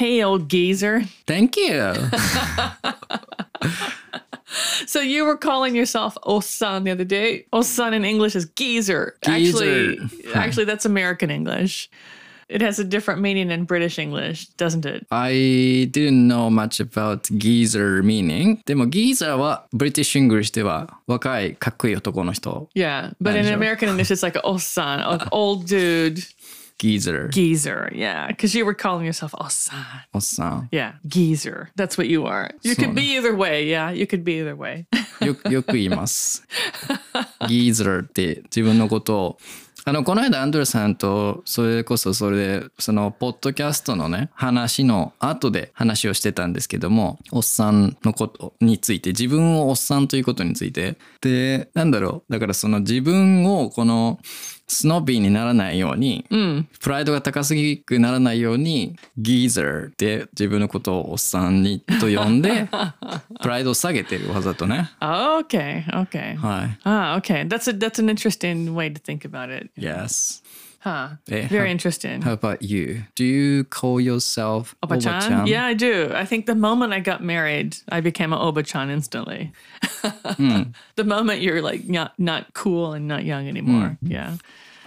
Hey, old geezer. Thank you. So you were calling yourself Osan the other day. Osan in English is geezer. Actually, Geezer. actually, that's American English. It has a different meaning in British English, doesn't it? I didn't know much about geezer meaning. でも geezer は British English では若いかっこいい男の人。 Yeah, but in Sure. American English, it's like Osan, like old dude, Geezer. geezer. Yeah, because you were calling yourself さん。Yeah, geezer. That's what you are. You could be either way. Yeah, you could be either way. よくよく言います。ギーザーって自分のことを。あの、この間アンドレさんと、それこそそれで、その、ポッドキャストのね、話の後で話をしてたんですけども、おっさんのことについて、自分をおっさんということについて。で、なんだろう。だからその自分をこの、スノビーにならないように、プライドが高すぎくならないように、ギーザーって自分のことをおっさんにと呼んで、プライドを下げてるわざとね。okay, okay. はい。Ah, okay. That's a that's an interesting way to think about it. Yes. Huh. Eh, Very how- interesting. How about you? Do you call yourself Oba-chan? Oba-chan? Yeah, I do. I think the moment I got married, I became an Oba-chan instantly. the moment you're like not not cool and not young anymore. Yeah.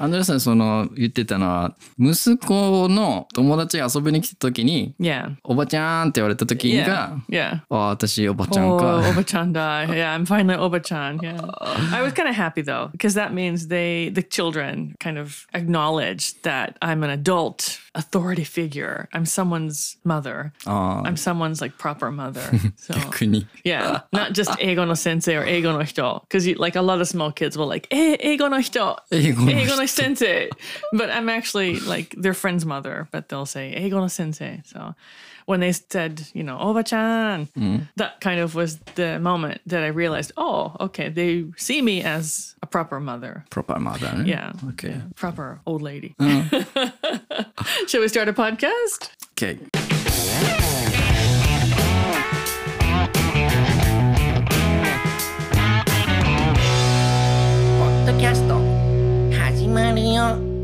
アンドレさんその言ってたのは息子の友達が遊びに来た時に Yeah. おばちゃんって言われた時 Yeah. が Yeah. あ私おばちゃん Oh, か Oba-chan died. Yeah, I'm finally Oba-chan. Yeah. I was kind of happy though, because that means they, the children, kind of acknowledge that I'm an adult authority figure. I'm someone's mother. ああ I'm someone's like proper mother. So 逆に yeah, not just eigo no sensei or eigo no hito, because like a lot of small kids will like eh, eigo no hito, 英語の eigo 人 Egola sensei. But I'm actually like their friend's mother, but they'll say Egola sensei. So when they said, you know, oh, Oba-chan, mm. Mm-hmm. that kind of was the moment that I realized, oh, okay, they see me as a proper mother. Proper mother. Eh? Yeah. Okay. Yeah, proper old lady. Uh. Shall we start a podcast? Okay. Podcast. Mario.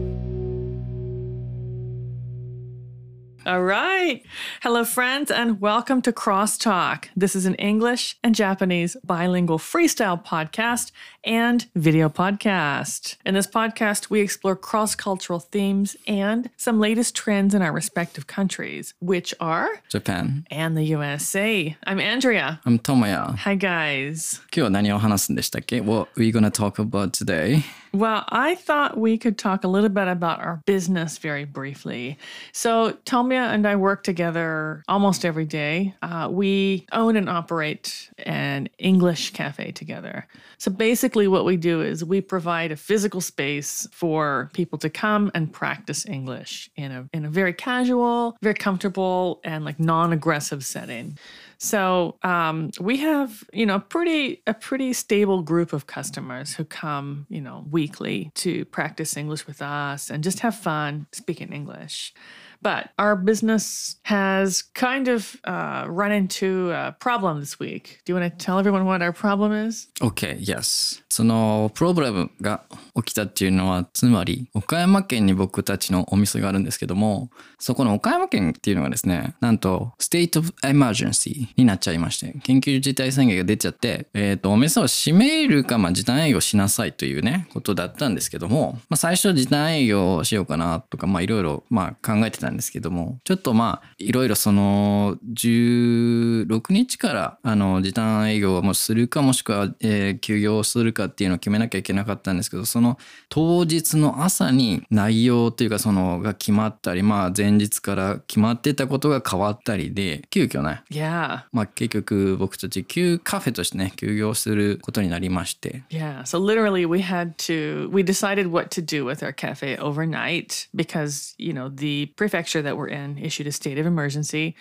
All right. Hello, friends, and welcome to Crosstalk. This is an English and Japanese bilingual freestyle podcast and video podcast. In this podcast, we explore cross cultural themes and some latest trends in our respective countries, which are Japan and the USA. I'm Andrea. I'm Tomoya. Hi, guys. 今日は何を話すんでしたっけ What are we going to talk about today? Well, I thought we could talk a little bit about our business very briefly. So, Tomoya and I work together almost every day. Uh, we own and operate an English cafe together. So, basically, what we do is we provide a physical space for people to come and practice English in a, in a very casual, very comfortable, and like non aggressive setting. So um, we have, you know, pretty a pretty stable group of customers who come, you know, weekly to practice English with us and just have fun speaking English. But our business has kind of uh, run into a problem this week. Do you want to tell everyone what our problem is? Okay, yes. そのプロブレムが起きたっていうのはつまり岡山県に僕たちのお店があるんですけどもそこの岡山県っていうのがですねなんと State of Emergency になっちゃいまして緊急事態宣言が出ちゃって、えー、とお店を閉めるか、まあ、時短営業しなさいというねことだったんですけども、まあ、最初時短営業しようかなとかいろいろ考えてたんですけどもちょっとまあいろいろその16日からあの時短営業をもうするかもしくは、えー休業するかっていうのを決めなきゃいけなかったんですけどその当日の朝に内容というかそのが決まったりまあ前日から決まってたことが変わったりで急遽ね Yeah. まあ結局僕たち休カフェとしてね休業することになりまして Yeah. So literally we had to we decided what to do with our cafe overnight because, you know, the prefecture that we're in issued a state of emergency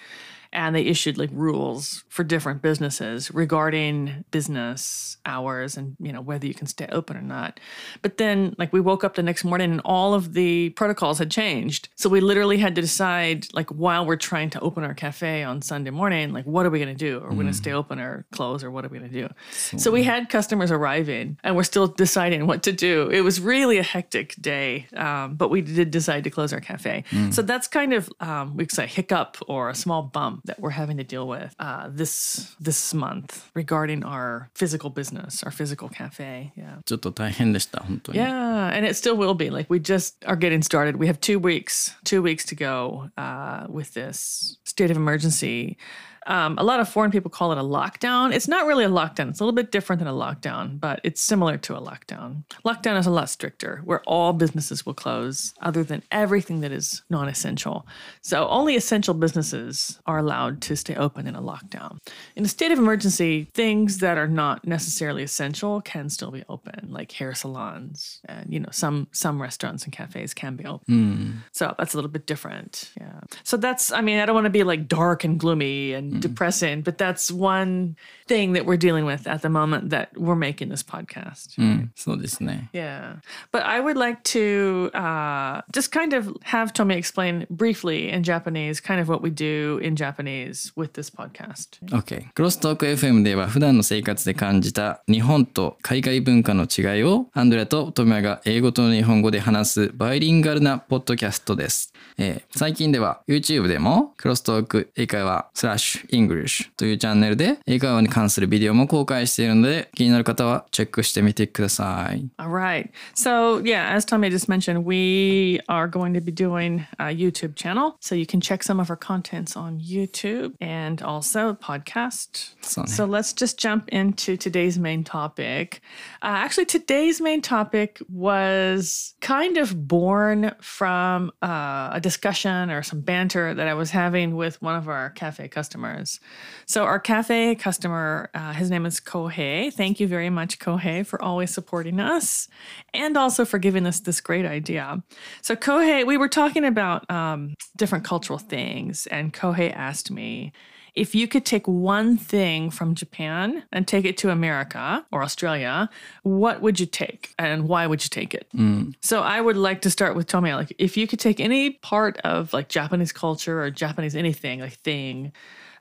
and they issued like rules for different businesses regarding business hours and you know whether you can stay open or not. But then like we woke up the next morning and all of the protocols had changed. So we literally had to decide like while we're trying to open our cafe on Sunday morning, like what are we going to do? Are we going to stay open or close or what are we going to do? So we had customers arriving and we're still deciding what to do. It was really a hectic day, um, but we did decide to close our cafe. So that's kind of um, we could say hiccup or a small bump that we're having to deal with uh, this this month regarding our physical business, our physical cafe. Yeah. ちょっと大変でした、本当に。 Yeah, and it still will be. Like we just are getting started. We have two weeks, two weeks to go uh, with this state of emergency. Um, a lot of foreign people call it a lockdown. It's not really a lockdown. It's a little bit different than a lockdown, but it's similar to a lockdown. Lockdown is a lot stricter, where all businesses will close, other than everything that is non-essential. So only essential businesses are allowed to stay open in a lockdown. In a state of emergency, things that are not necessarily essential can still be open, like hair salons and you know some some restaurants and cafes can be open. So that's a little bit different. Yeah. So that's I mean I don't want to be like dark and gloomy and depressing, but that's one thing that we're dealing with at the moment that we're making this podcast. うん、そうですね。Yeah. But I would like to uh, just kind of have Tommy explain briefly in Japanese kind of what we do in Japanese with this podcast. OK。クロストーク FM では普段の生活で感じた日本と海外文化の違いをアンドレアとトミヤが英語と日本語で話すバイリンガルなポッドキャストです。えー最近では YouTube でもクロストーク英会話スラッシEnglish というチャンネルで英会話に関するビデオも公開しているので気になる方はチェックしてみてください。 All right. So, yeah, as Tommy just mentioned, we are going to be doing a YouTube channel. So you can check some of our contents on YouTube and also podcast. So- So let's just jump into today's main topic. Uh, actually, today's main topic was kind of born from uh, a discussion or some banter that I was having with one of our cafe customers. So, our cafe customer, uh, his name is Kohei. Thank you very much, Kohei, for always supporting us and also for giving us this great idea. So, Kohei, we were talking about um, different cultural things, and Kohei asked me, if you could take one thing from Japan and take it to America or Australia, what would you take and why would you take it? So I would like to start with Tommy. Like, if you could take any part of like Japanese culture or Japanese anything, like thing,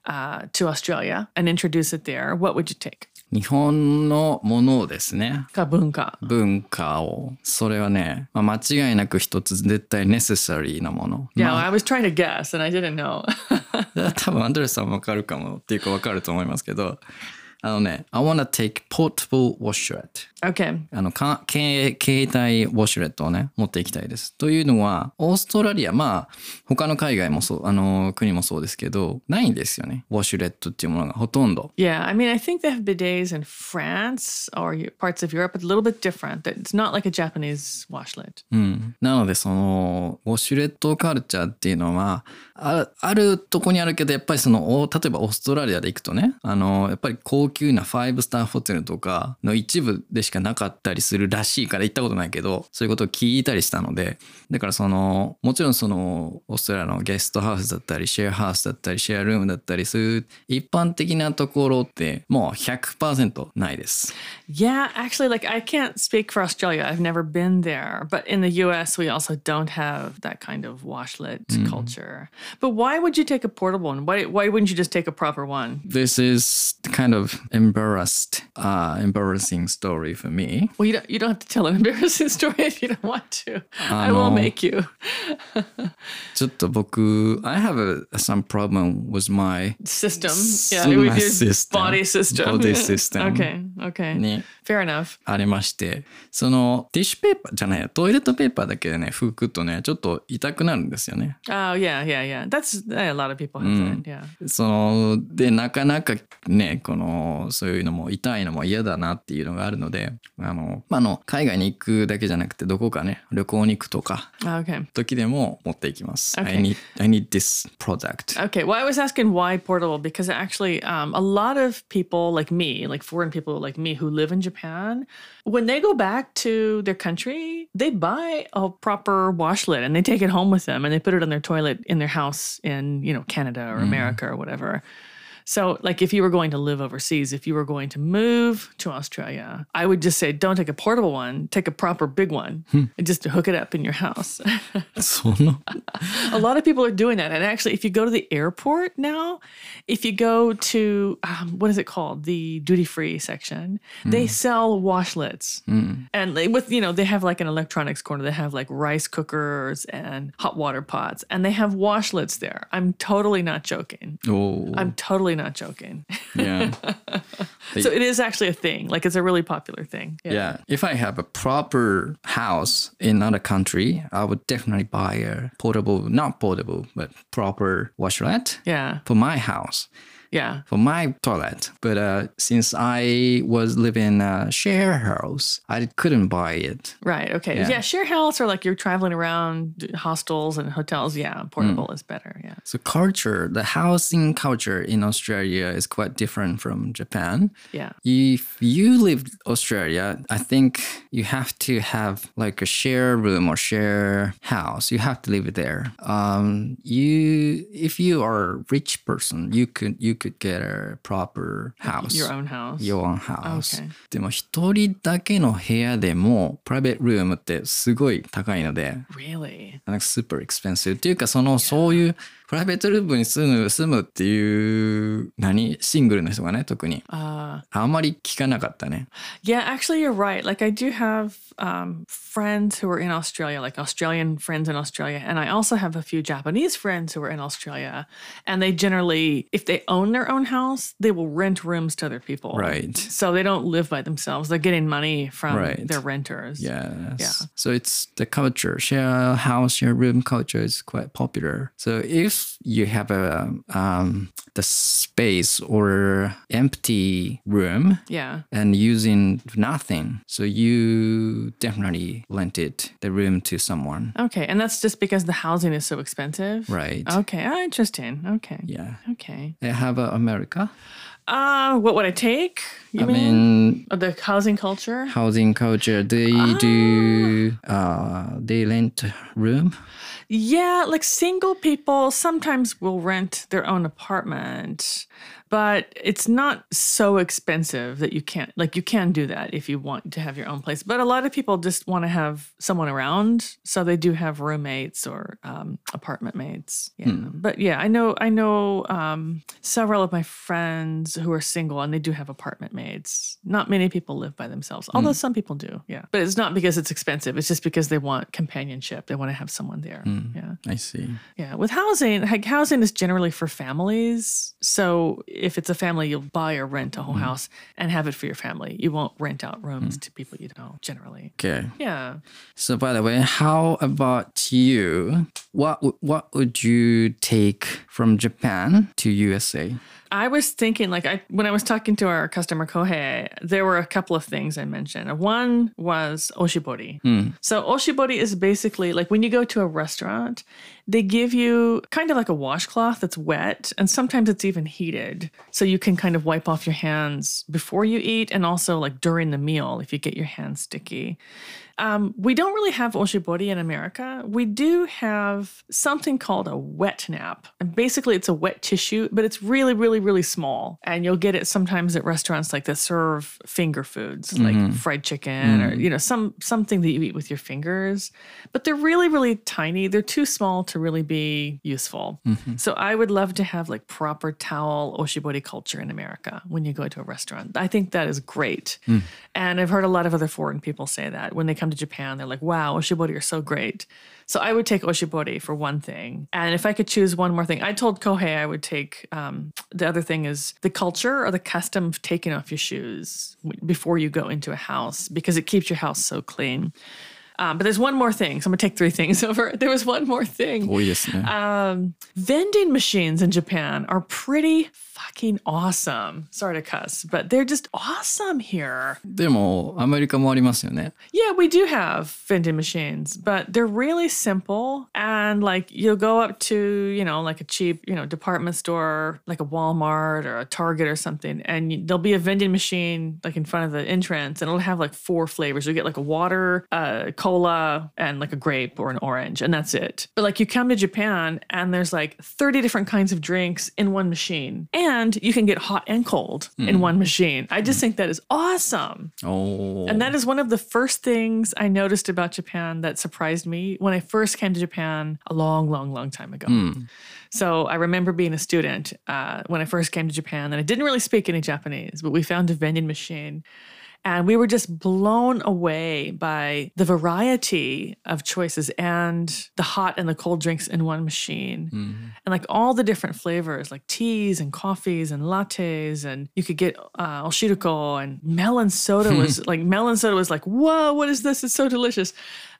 uh, to Australia and introduce it there, what would you take? 日本のものをですね。Kabunka. 文化をそれはね、まあ、間違いなく一つ絶対ネセサリーなもの。Yeah, まあ I was trying to guess and I didn't know. 多分アンドレスさんもわかるかもっていうかわかると思いますけどあのね I wanna take portable washlet okay. あのか携携帯ウォシュレットをね持っていきたいですというのはオーストラリアまあ他の海外もそうあの国もそうですけどないんですよねウォシュレットっていうものがほとんど Yeah, I mean, I think they have bidets in France or parts of Europe, but a little bit different. It's not like a Japanese washlet. うん、なのでそのウォシュレットカルチャーっていうのはああるとこにあるけどやっぱりそのお例えばオーストラリアで行くとねあのやっぱり高級な5スターホテルとかの一部でしかなかったりするらしいから行ったことないけどそういうことを聞いたりしたのでだからそのもちろんそのオーストラリアのゲストハウスだったりシェアハウスだったりシェアルームだったりそういう一般的なところってもう100%ないです。Yeah, actually, like I can't speak for Australia. I've never been there, but in the US, we also don't have that kind of washlet culture. But why would you take a portable one? Why, why wouldn't you just take a proper one? This is kind of embarrassed, uh, embarrassing story for me. Well, you don't, you don't have to tell an embarrassing story if you don't want to. I will no. make you. ちょっと僕、I have a, some problem with my System. S- Yeah, with my your system. body system. Body system. okay, okay. に Fair enough. ありまして、そのティッシュペーパーじゃないや、トイレットペーパーだけでね、拭くとね、ちょっと痛くなるんですよね。 Oh, yeah, yeah, yeah. That's a lot of people have that. Yeah. その、で、なかなかね、この、 そういうのも痛いのも嫌だなっていうのがあるので、あの、まあ、あの、海外に行くだけじゃなくて、どこかね、旅行に行くとか、Okay. 時でも持っていきます。Okay. I need, I need this product. Okay, well, I was asking why portable because actually, um, a lot of people like me, like foreign people like like me who live in Japan, when they go back to their country, they buy a proper washlet and they take it home with them and they put it on their toilet in their house in, you know, Canada or America or whatever. So, like, if you were going to live overseas, if you were going to move to Australia, I would just say don't take a portable one, take a proper big one hmm. and just hook it up in your house. a lot of people are doing that. And actually, if you go to the airport now, if you go to um, what is it called? The duty free section, mm. they hmm. sell washlets. Mm. And they, with, you know, they have like an electronics corner, they have like rice cookers and hot water pots, and they have washlets there. I'm totally not joking. Oh. I'm totally not joking. Yeah. so it is actually a thing. Like it's a really popular thing. Yeah. If I have a proper house in another country, I would definitely buy a portable, not portable, but proper washlet Yeah. for my house, Yeah. for my toilet. But uh, since I was living in a share house, I couldn't buy it. Right. Okay. Yeah. Yeah. Share house or like you're traveling around hostels and hotels. Yeah. Portable is better. Yeah. So culture, the housing culture in Australia is quite different from Japan. Yeah. If you live Australia, I think you have to have like a share room or share house. You have to live there. Um, you if you are a rich person, you could you could get a proper house. Your own house. Your own house. Okay. でも一人だけの部屋でもプライベートルームってすごい高いので、 Really? なんか super expensive っていうかそのそういうプライベートルームに住む住むっていう何シングルの人がね特に Uh, あんまり聞かなかったね。 yeah, actually, you're right. Like, I do have um, friends who are in Australia, like Australian friends in Australia. And I also have a few Japanese friends who are in Australia. And they generally, if they own their own house, they will rent rooms to other people. Right. So they don't live by themselves. They're getting money from Right. their renters. Yes. Yeah. So it's the culture, share house, share room culture is quite popular. So if you have a um, the space or empty room Yeah. and using nothing, so you definitely rented the room to someone. Okay. And that's just because the housing is so expensive. Right. Okay. Ah, interesting. Okay. Yeah. Okay. I have America. Uh, what would I take? You I mean? mean, Oh, the housing culture? housing culture. They do. Uh, they rent room. Yeah, like single people sometimes will rent their own apartment, but it's not so expensive that you can't, like, you can do that if you want to have your own place. But a lot of people just want to have someone around. So they do have roommates or um, apartment mates. Yeah. But yeah, I know, I know um, several of my friends who are single and they do have apartment mates. Not many people live by themselves, although some people do. Yeah. But it's not because it's expensive, it's just because they want companionship. They want to have someone there. Yeah. I see. Yeah. With housing, like housing is generally for families. So if it's a family, you'll buy or rent a whole mm-hmm. house and have it for your family. You won't rent out rooms mm. to people you don't know, generally. Okay. Yeah. So by the way, how about you? What what would you take from Japan to USA? I was thinking, like, I when I was talking to our customer Kohei, there were a couple of things I mentioned. One was oshibori. Hmm. So oshibori is basically like when you go to a restaurant, they give you kind of like a washcloth that's wet, and sometimes it's even heated, so you can kind of wipe off your hands before you eat, and also like during the meal if you get your hands sticky. Um, we don't really have oshibori in America. We do have something called a wet nap. And basically, it's a wet tissue, but it's really, really, really small. And you'll get it sometimes at restaurants like that serve finger foods, like mm-hmm. fried chicken or, mm. you know, some something that you eat with your fingers. But they're really, really tiny. They're too small to really be useful. Mm-hmm. So I would love to have like proper towel oshibori culture in America when you go to a restaurant. I think that is great. Mm. And I've heard a lot of other foreign people say that when they come come to Japan, they're like, wow, oshibori are so great. So I would take oshibori for one thing. And if I could choose one more thing, I told Kohei I would take um, the other thing is the culture or the custom of taking off your shoes before you go into a house because it keeps your house so clean. Um, but there's one more thing. So I'm gonna take three things over. There was one more thing. Oh yes. Um, vending machines in Japan are pretty fucking awesome. Sorry to cuss, but they're just awesome here. でも、アメリカもありますよね。 Yeah, we do have vending machines, but they're really simple. And like you'll go up to, you know, like a cheap, you know, department store, like a Walmart or a Target or something, and you, there'll be a vending machine like in front of the entrance, and it'll have like four flavors. You'll get like a water, uh, cola, and like a grape or an orange, and that's it. But like you come to Japan, and there's like 30 different kinds of drinks in one machine, and you can get hot and cold in one machine. I just think that is awesome. おー And that is one of the first things I noticed about Japan that surprised me when I first came to Japan a long, long, long time ago. So I remember being a student uh, when I first came to Japan, and I didn't really speak any Japanese, but we found a vending machine. And we were just blown away by the variety of choices and the hot and the cold drinks in one machine. And like all the different flavors, like teas and coffees and lattes. And you could get uh, oshiruko and melon soda was like, melon soda was like, whoa, what is this? It's so delicious.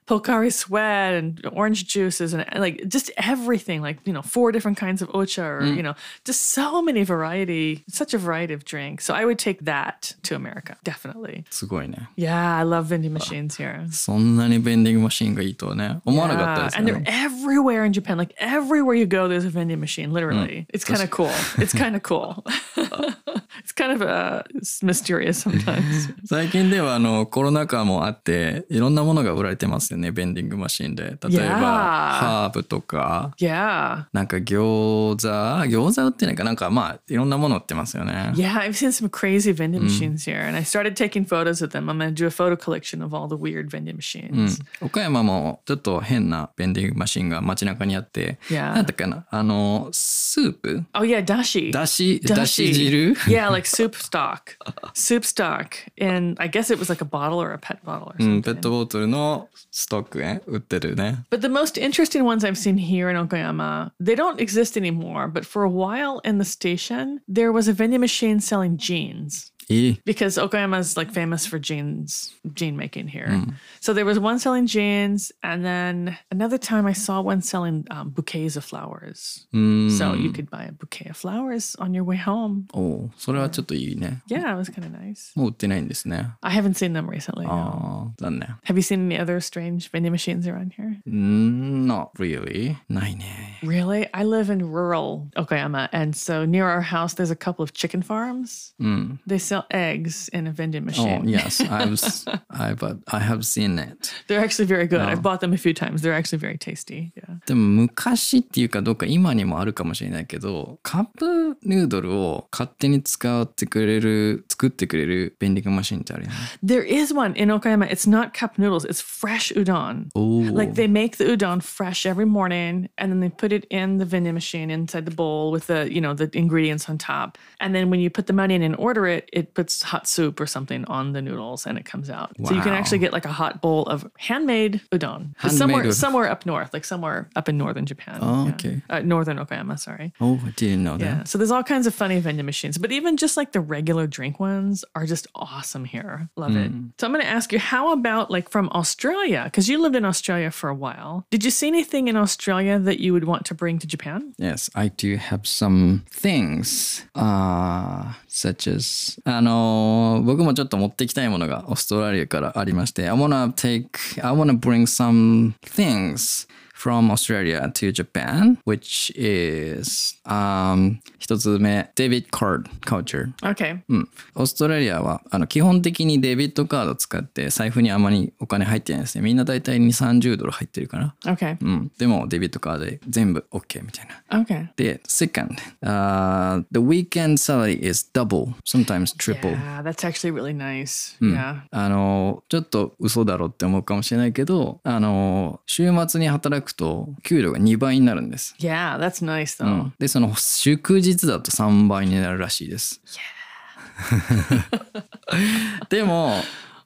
Pocari Sweat and orange juices and like just everything, like, you know, four different kinds of ocha or, you know, just so many variety, such a variety of drinks. So I would take that to America, definitely. すごいね。 Yeah, I love vending machines here. そんなにベンディングマシンがいいとはね、思わなかったです and よ they're ね。 everywhere in Japan. Like everywhere you go, there's a vending machine. Literally, it's kind of cool. It's kind of cool. it's kind of uh, it's mysterious sometimes. 最近ではあのコロナ禍もあっていろんなものが売られてますよねベンディングマシンで例えば Yeah. ハーブとか yeah, なんか餃子餃子売ってないかなんかまあいろんなもの売ってますよね yeah. I've seen some crazy vending machines here, and I started taking photos of them. I'm gonna do a photo collection of all the weird vending うん machines. 岡山もちょっと変なベンディングマシンが街中にあって、Yeah. なんだっけなあのスープ Oh yeah, dashi. だしだし汁 yeah, like soup stock, soup stock, and I guess it was like a bottle or a pet bottle or うん something. ペットボトルのストックね売ってるね But the most interesting ones I've seen here in Okayama, they don't exist anymore. But for a while in the station, there was a vending machine selling jeans. いい Because Okayama is like famous for jeans, jean making here. So there was one selling jeans, and then another time I saw one selling um, bouquets of flowers. うん So you could buy a bouquet of flowers on your way home. おうそれはちょっといいね Yeah, it was kind of nice. もう売ってないんですね I haven't seen them recently. no. ああ残念 Have you seen any other strange vending machines around here? Mm, Not really. ないね。 Really? I live in rural Okayama, and so near our house, there's a couple of chicken farms. うん。 They sell eggs in a vending Oh, machine. yes. I've, s- I've, I have seen it. They're actually very good. I've bought them a few times. They're actually very tasty. Yeah. でも昔っていうかどうか今にもあるかもしれないけど、カップヌードルを勝手に使ってくれる、作ってくれる便利グマシンってあるよね。 There is one in Okayama. It's not cup noodles, it's fresh udon. おお。 Like they make the udon fresh every morning and then they put it in the vending machine inside the bowl with the, you know, the ingredients on top. And then when you put the money in and order it, it puts hot soup or something on the noodles and it comes out. So you can actually get like a hot bowl of handmade udon. Handmade somewhere udon. somewhere up north, like somewhere up in northern Japan. Oh, Yeah. okay. Uh, northern Okayama, sorry. Oh, I didn't know Yeah. that. So there's all kinds of funny vending machines, but even just like the regular drink ones are just awesome here. Love it. So I'm going to ask you, how about like from Australia? Because you lived in Australia for a while. Did you see anything in Australia that you would want to bring to Japan? Yes, I do have some things, uh, such as, あのー僕もちょっと持ってきたいものがオーストラリアからありまして、I wanna take, I wanna bring some things from Australia to Japan, which is, um, 一つ目、debit card culture。Okay. うん。オーストラリアはあの基本的にデビットカード使って財布にあまりお金入ってないですね。みんな大体2、30ドル入ってるかな。Okay. うん。でもデビットカードで全部 OK みたいな。Okay. The second, uh, the weekend salary is double, sometimes triple. Yeah, that's actually really nice. Yeah. あの、ちょっと嘘だろって思うかもしれないけど、あの、週末に働くと給料が2倍になるんです。Yeah, that's nice う though. ん、で、その祝日だと3倍になるらしいです。でも、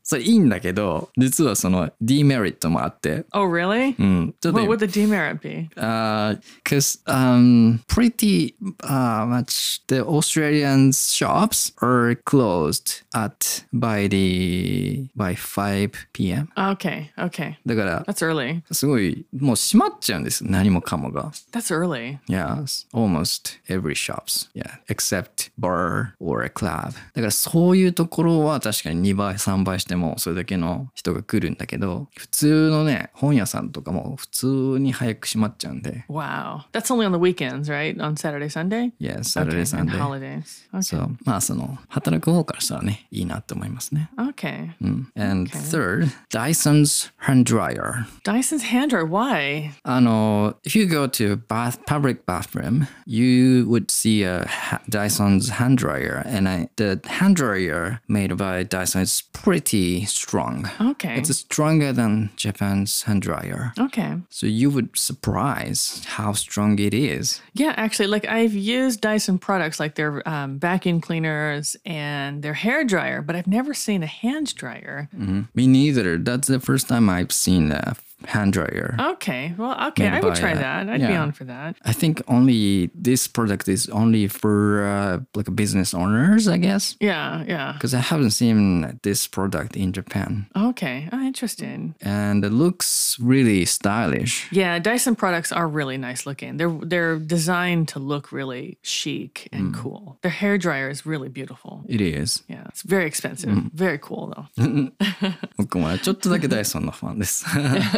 それいいんだけど、実はそのディメリットもあって、 Oh, really? うん、ちょっと What would the demerit be? Uh, cause um, pretty uh, much the Australian shops are closed at by the by 5 p.m. Okay, okay. だから、 That's early. すごい、もう閉まっちゃうんです。何もかもが。 That's early. Yeah, almost every shops. Yeah, except bar or a club. だからそういうところは確かに2倍、3倍して もそれだけの人が来るんだけど、普通のね、本屋さんとかも普通に早く閉まっちゃうんで。 Wow. That's only on the weekends, right? On Saturday, Sunday? Yeah, Saturday, okay, and Sunday. holidays. Okay. そう。まあその、働く方からしたらね、いいなって思いますね。 okay. うん。And third, Dyson's hand dryer. Dyson's hand dryer. Why? あの、if you go to bath, public bathroom, you would see a ha- Dyson's hand dryer, and I, the hand dryer made by Dyson is pretty strong. Okay. It's stronger than Japan's hand dryer. okay. So you would surprise how strong it is. Yeah, actually, like I've used Dyson products like their um, vacuum cleaners and their hair dryer, but I've never seen a hand dryer. Me neither. That's the first time I've seen a hand dryer. Okay. Well, okay. Made I would by, try uh, that. I'd be yeah. on for that. I think only this product is only for uh, like business owners, I guess. Yeah, yeah. Because I haven't seen this product in Japan. Okay. Oh, interesting. And it looks really stylish. Yeah, Dyson products are really nice looking. They're they're designed to look really chic and cool. Their hair dryer is really beautiful. It is. Yeah, it's very expensive. Very cool though. 僕もちょっとだけダイソンのファンです。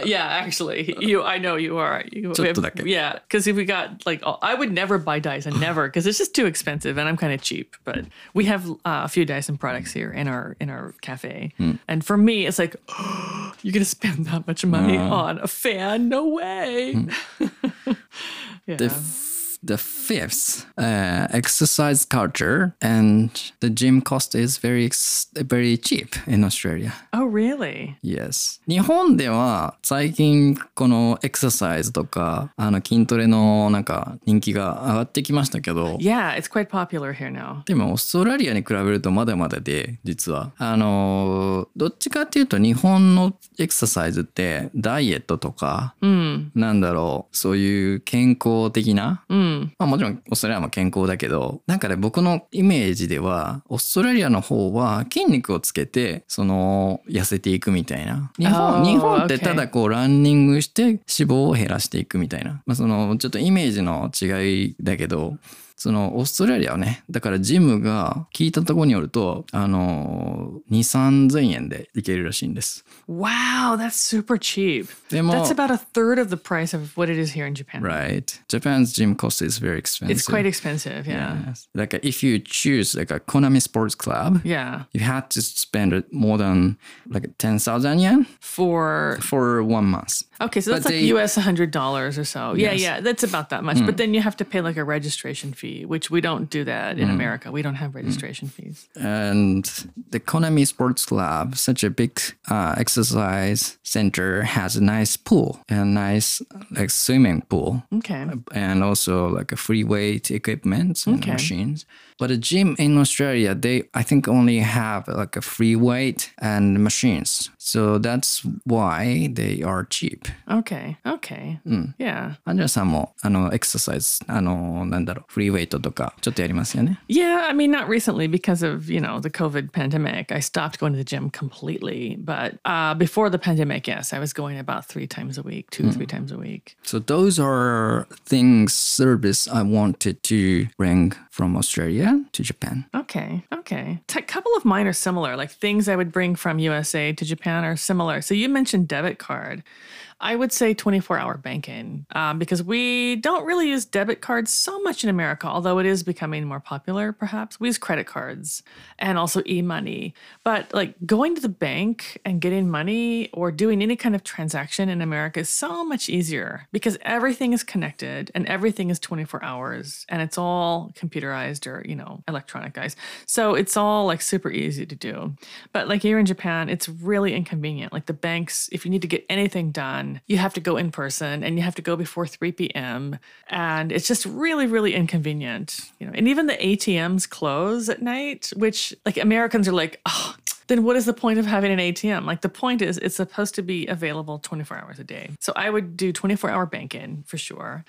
yeah, Yeah, actually, you. I know you are. You, yeah, because if we got like, I would never buy Dyson, never, because it's just too expensive, and I'm kind of cheap. But we have uh, a few Dyson products here in our in our cafe, mm. and for me, it's like, oh, you're gonna spend that much money uh, on a fan? No way. Mm. yeah. The the fifth, uh, exercise culture and the gym cost is very, very cheap in Australia. oh, really? Yes. 日本では最近このエクササイズとかあの筋トレのなんか人気が上がってきましたけど Yeah, it's quite popular here now. でもオーストラリアに比べるとまだまだで実はあのどっちかっていうと日本のエクササイズってダイエットとか Mm, なんだろうそういう健康的な mm. まあもちろんオーストラリアも健康だけど、なんかね、僕のイメージでは、オーストラリアの方は筋肉をつけて、その、痩せていくみたいな。日 Oh, 本、日本って.ただこう、ランニングして脂肪を減らしていくみたいな。まあその、ちょっとイメージの違いだけど、そのオーストラリアはね、だからジムが聞いたところによると、あの、2、3000円で行けるらしいんです。 Wow, that's super cheap. でも、 That's about a third of the price of what it is here in Japan. right. Japan's gym cost is very expensive. It's quite expensive. Yeah. Yes. Like if you choose like a Konami Sports Club, Yeah. you had to spend more than like 10,000 yen For for one month. okay, so But that's like they- US hundred dollars or so. Yeah, Yes. yeah, that's about that much. But then you have to pay like a registration fee, which we don't do that in mm. America. We don't have mm. registration fees. And the Konami Sports Club, such a big uh, exercise center, has a nice pool and nice like swimming pool. Okay. Uh, and also like a free weight equipment and Okay. machines. But a gym in Australia, they I think only have like a free weight and machines. So that's why they are cheap. Okay. Okay. Yeah. アンジェラさんもあのエクササイズあのなんだろうフリーウェイトとかちょっとやりますよね。 Yeah, I mean, not recently because of, you know, the COVID pandemic. I stopped going to the gym completely. But uh, before the pandemic, yes, I was going about three times a week, two, three times a week. So those are things service I wanted to bring from Australia to Japan. Okay. Okay. A couple of mine are similar. Like things I would bring from USA to Japan are similar. So you mentioned debit card. I would say 24 hour banking um, because we don't really use debit cards so much in America, although it is becoming more popular, perhaps. We use credit cards and also e money. But like going to the bank and getting money or doing any kind of transaction in America is so much easier because everything is connected and everything is 24 hours and it's all computerized or, you know, electronic guys. So it's all like super easy to do. But like here in Japan, it's really inconvenient. Like the banks, if you need to get anything done, you have to go in person and you have to go before 3 p.m. And it's just really, really inconvenient. You know, and even the ATMs close at night, which like Americans are like, oh, then what is the point of having an ATM? Like the point is it's supposed to be available 24 hours a day. So I would do 24 hour banking for sure.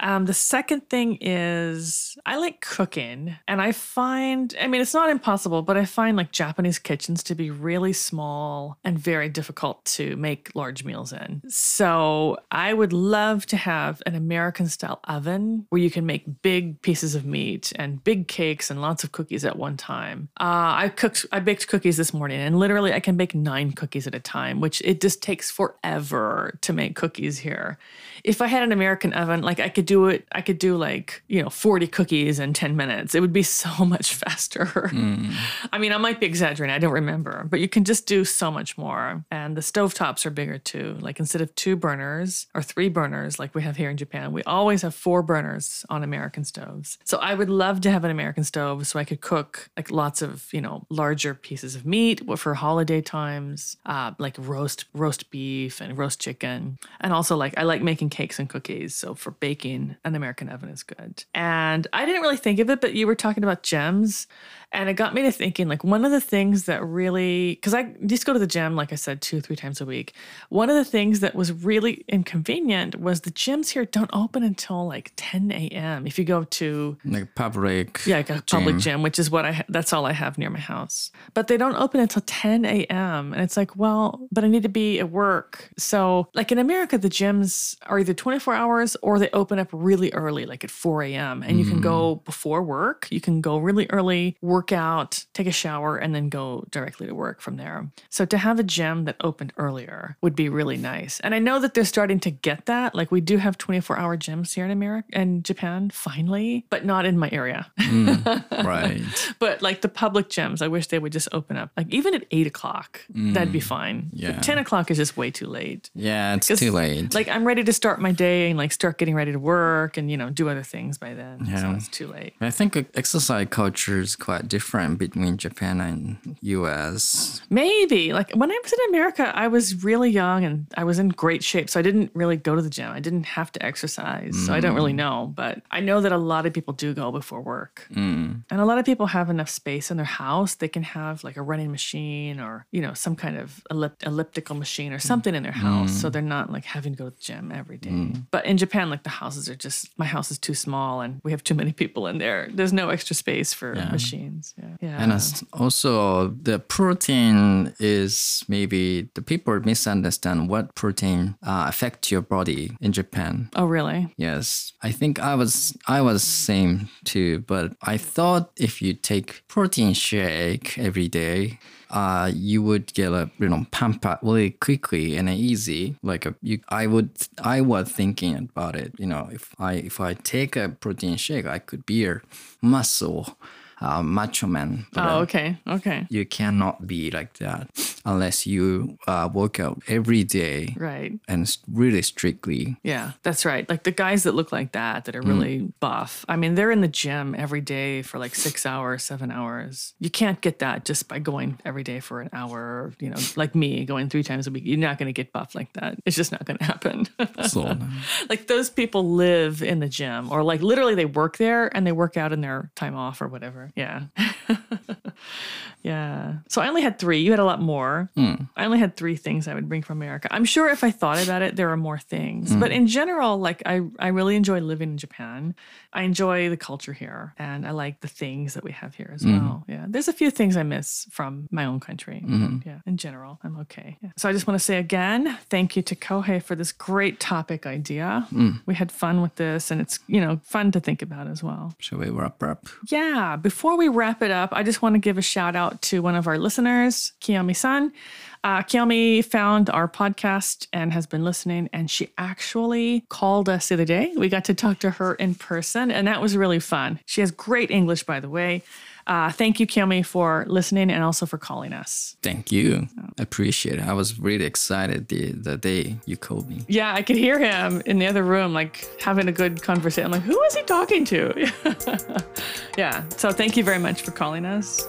Um, the second thing is I like cooking, and I find, I mean, it's not impossible, but I find like Japanese kitchens to be really small and very difficult to make large meals in. So I would love to have an American style oven where you can make big pieces of meat and big cakes and lots of cookies at one time. Uh, I cooked, I baked cookies this morning, and literally I can bake nine cookies at a time, which it just takes forever to make cookies here. If I had an American oven, like I could do it, I could do like, you know, 40 cookies in 10 minutes. It would be so much faster. I mean, I might be exaggerating, I don't remember, but you can just do so much more. And the stovetops are bigger too. Like instead of two burners or three burners like we have here in Japan, we always have four burners on American stoves. So I would love to have an American stove so I could cook like lots of, you know, larger pieces of meat for holiday times, uh, like roast roast beef and roast chicken. And also like I like making cakes and cookies. So for baking, an American oven is good. And I didn't really think of it, but you were talking about gems. And it got me to thinking like one of the things that really, because I used to go to the gym, like I said, two, three times a week. One of the things that was really inconvenient was the gyms here don't open until like 10 a.m. If you go to Like public. yeah, like a public Gym. gym, which is what I, that's all I have near my house. But they don't open until 10 a.m. And it's like, well, but I need to be at work. So, like in America, the gyms are either 24 hours or they open up really early, like at 4 a.m. And you can go mm. before work. You can go really early, work out, take a shower, and then go directly to work from there. So, to have a gym that opened earlier would be really nice. And I know that they're starting to get that. Like, we do have 24 hour gyms here in America and Japan, finally, but not in my area. Mm, right. But like the public gyms, I wish they would just open up. Like even at eight o'clock, that'd be mm, fine. But yeah. ten o'clock is just way too late. Yeah, it's too late. Like I'm ready to start my day and like start getting ready to work and you know do other things by then. So Yeah. it's too late. I think exercise culture is quite different between Japan and US. Maybe like when I was in America, I was really young and I was in great shape, so I didn't really go to the gym. I didn't have to exercise, so I don't really mm. know. But I know that a lot of people do go before work, mm. and a lot of people have enough space in their house. They can have like a running machine or you know some kind of ellip- elliptical machine or something in their house, so mm. they're not like having to go to the gym every day. But in Japan, like the houses are just my house is too small, and we have too many people in there. There's no extra space for machines. Yeah, yeah. And also, the protein is maybe the people misunderstand what protein uh, affect your body in Japan. oh really? Yes, I think I was I was same too, but I thought if you take protein shake every day, uh, you would get a you know pump up really quickly and easy. Like a, you, I would I was thinking about it. You know, if I if I take a protein shake, I could be a muscle, uh, macho man. But, Oh uh, okay, okay. you cannot be like that unless you uh, work out every day Right. and really strictly. Yeah, that's right. Like the guys that look like that, that are really buff. I mean, they're in the gym every day for like six hours, seven hours. You can't get that just by going every day for an hour. Or, you know, like me going three times a week. You're not going to get buff like that. It's just not going to happen. So like those people live in the gym, or like literally they work there and they work out in their time off or whatever. Yeah. yeah. So I only had three. You had a lot more. Hmm. I only had three things I would bring from America. I'm sure if I thought about it, there are more things. Hmm. But in general, like I, I really enjoy living in Japan. I enjoy the culture here and I like the things that we have here as hmm. well. Yeah. There's a few things I miss from my own country. but Yeah. In general, I'm okay. Yeah. So I just want to say again, thank you to Kohei for this great topic idea. We had fun with this and it's, you know, fun to think about as well. shall we wrap up? Yeah, before we wrap it up, I just want to give a shout out to one of our listeners, Kiyomi san. Uh, Kiyomi found our podcast and has been listening, and she actually called us the other day. We got to talk to her in person, and that was really fun. She has great English, by the way. Uh, thank you, Kiyomi, for listening and also for calling us. Thank you. I appreciate it. I was really excited the, the day you called me. Yeah, I could hear him in the other room, like having a good conversation. I'm like, who is he talking to? yeah. So thank you very much for calling us.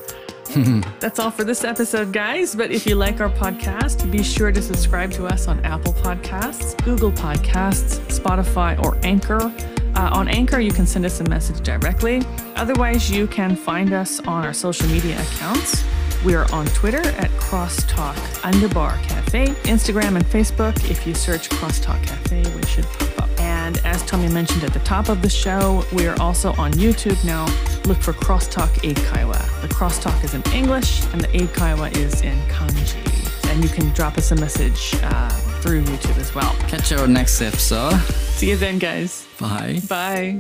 That's all for this episode, guys. But if you like our podcast, be sure to subscribe to us on Apple Podcasts, Google Podcasts, Spotify, or Anchor. Uh, on Anchor, you can send us a message directly. Otherwise, you can find us on our social media accounts. We are on Twitter at Crosstalk Underbar Cafe, Instagram and Facebook. If you search Crosstalk Cafe, we should. And as Tommy mentioned at the top of the show, we are also on YouTube now. Look for Crosstalk Eikaiwa. The Crosstalk is in English and the Eikaiwa is in Kanji. And you can drop us a message uh, through YouTube as well. Catch you our next episode. See you then, guys. Bye. Bye.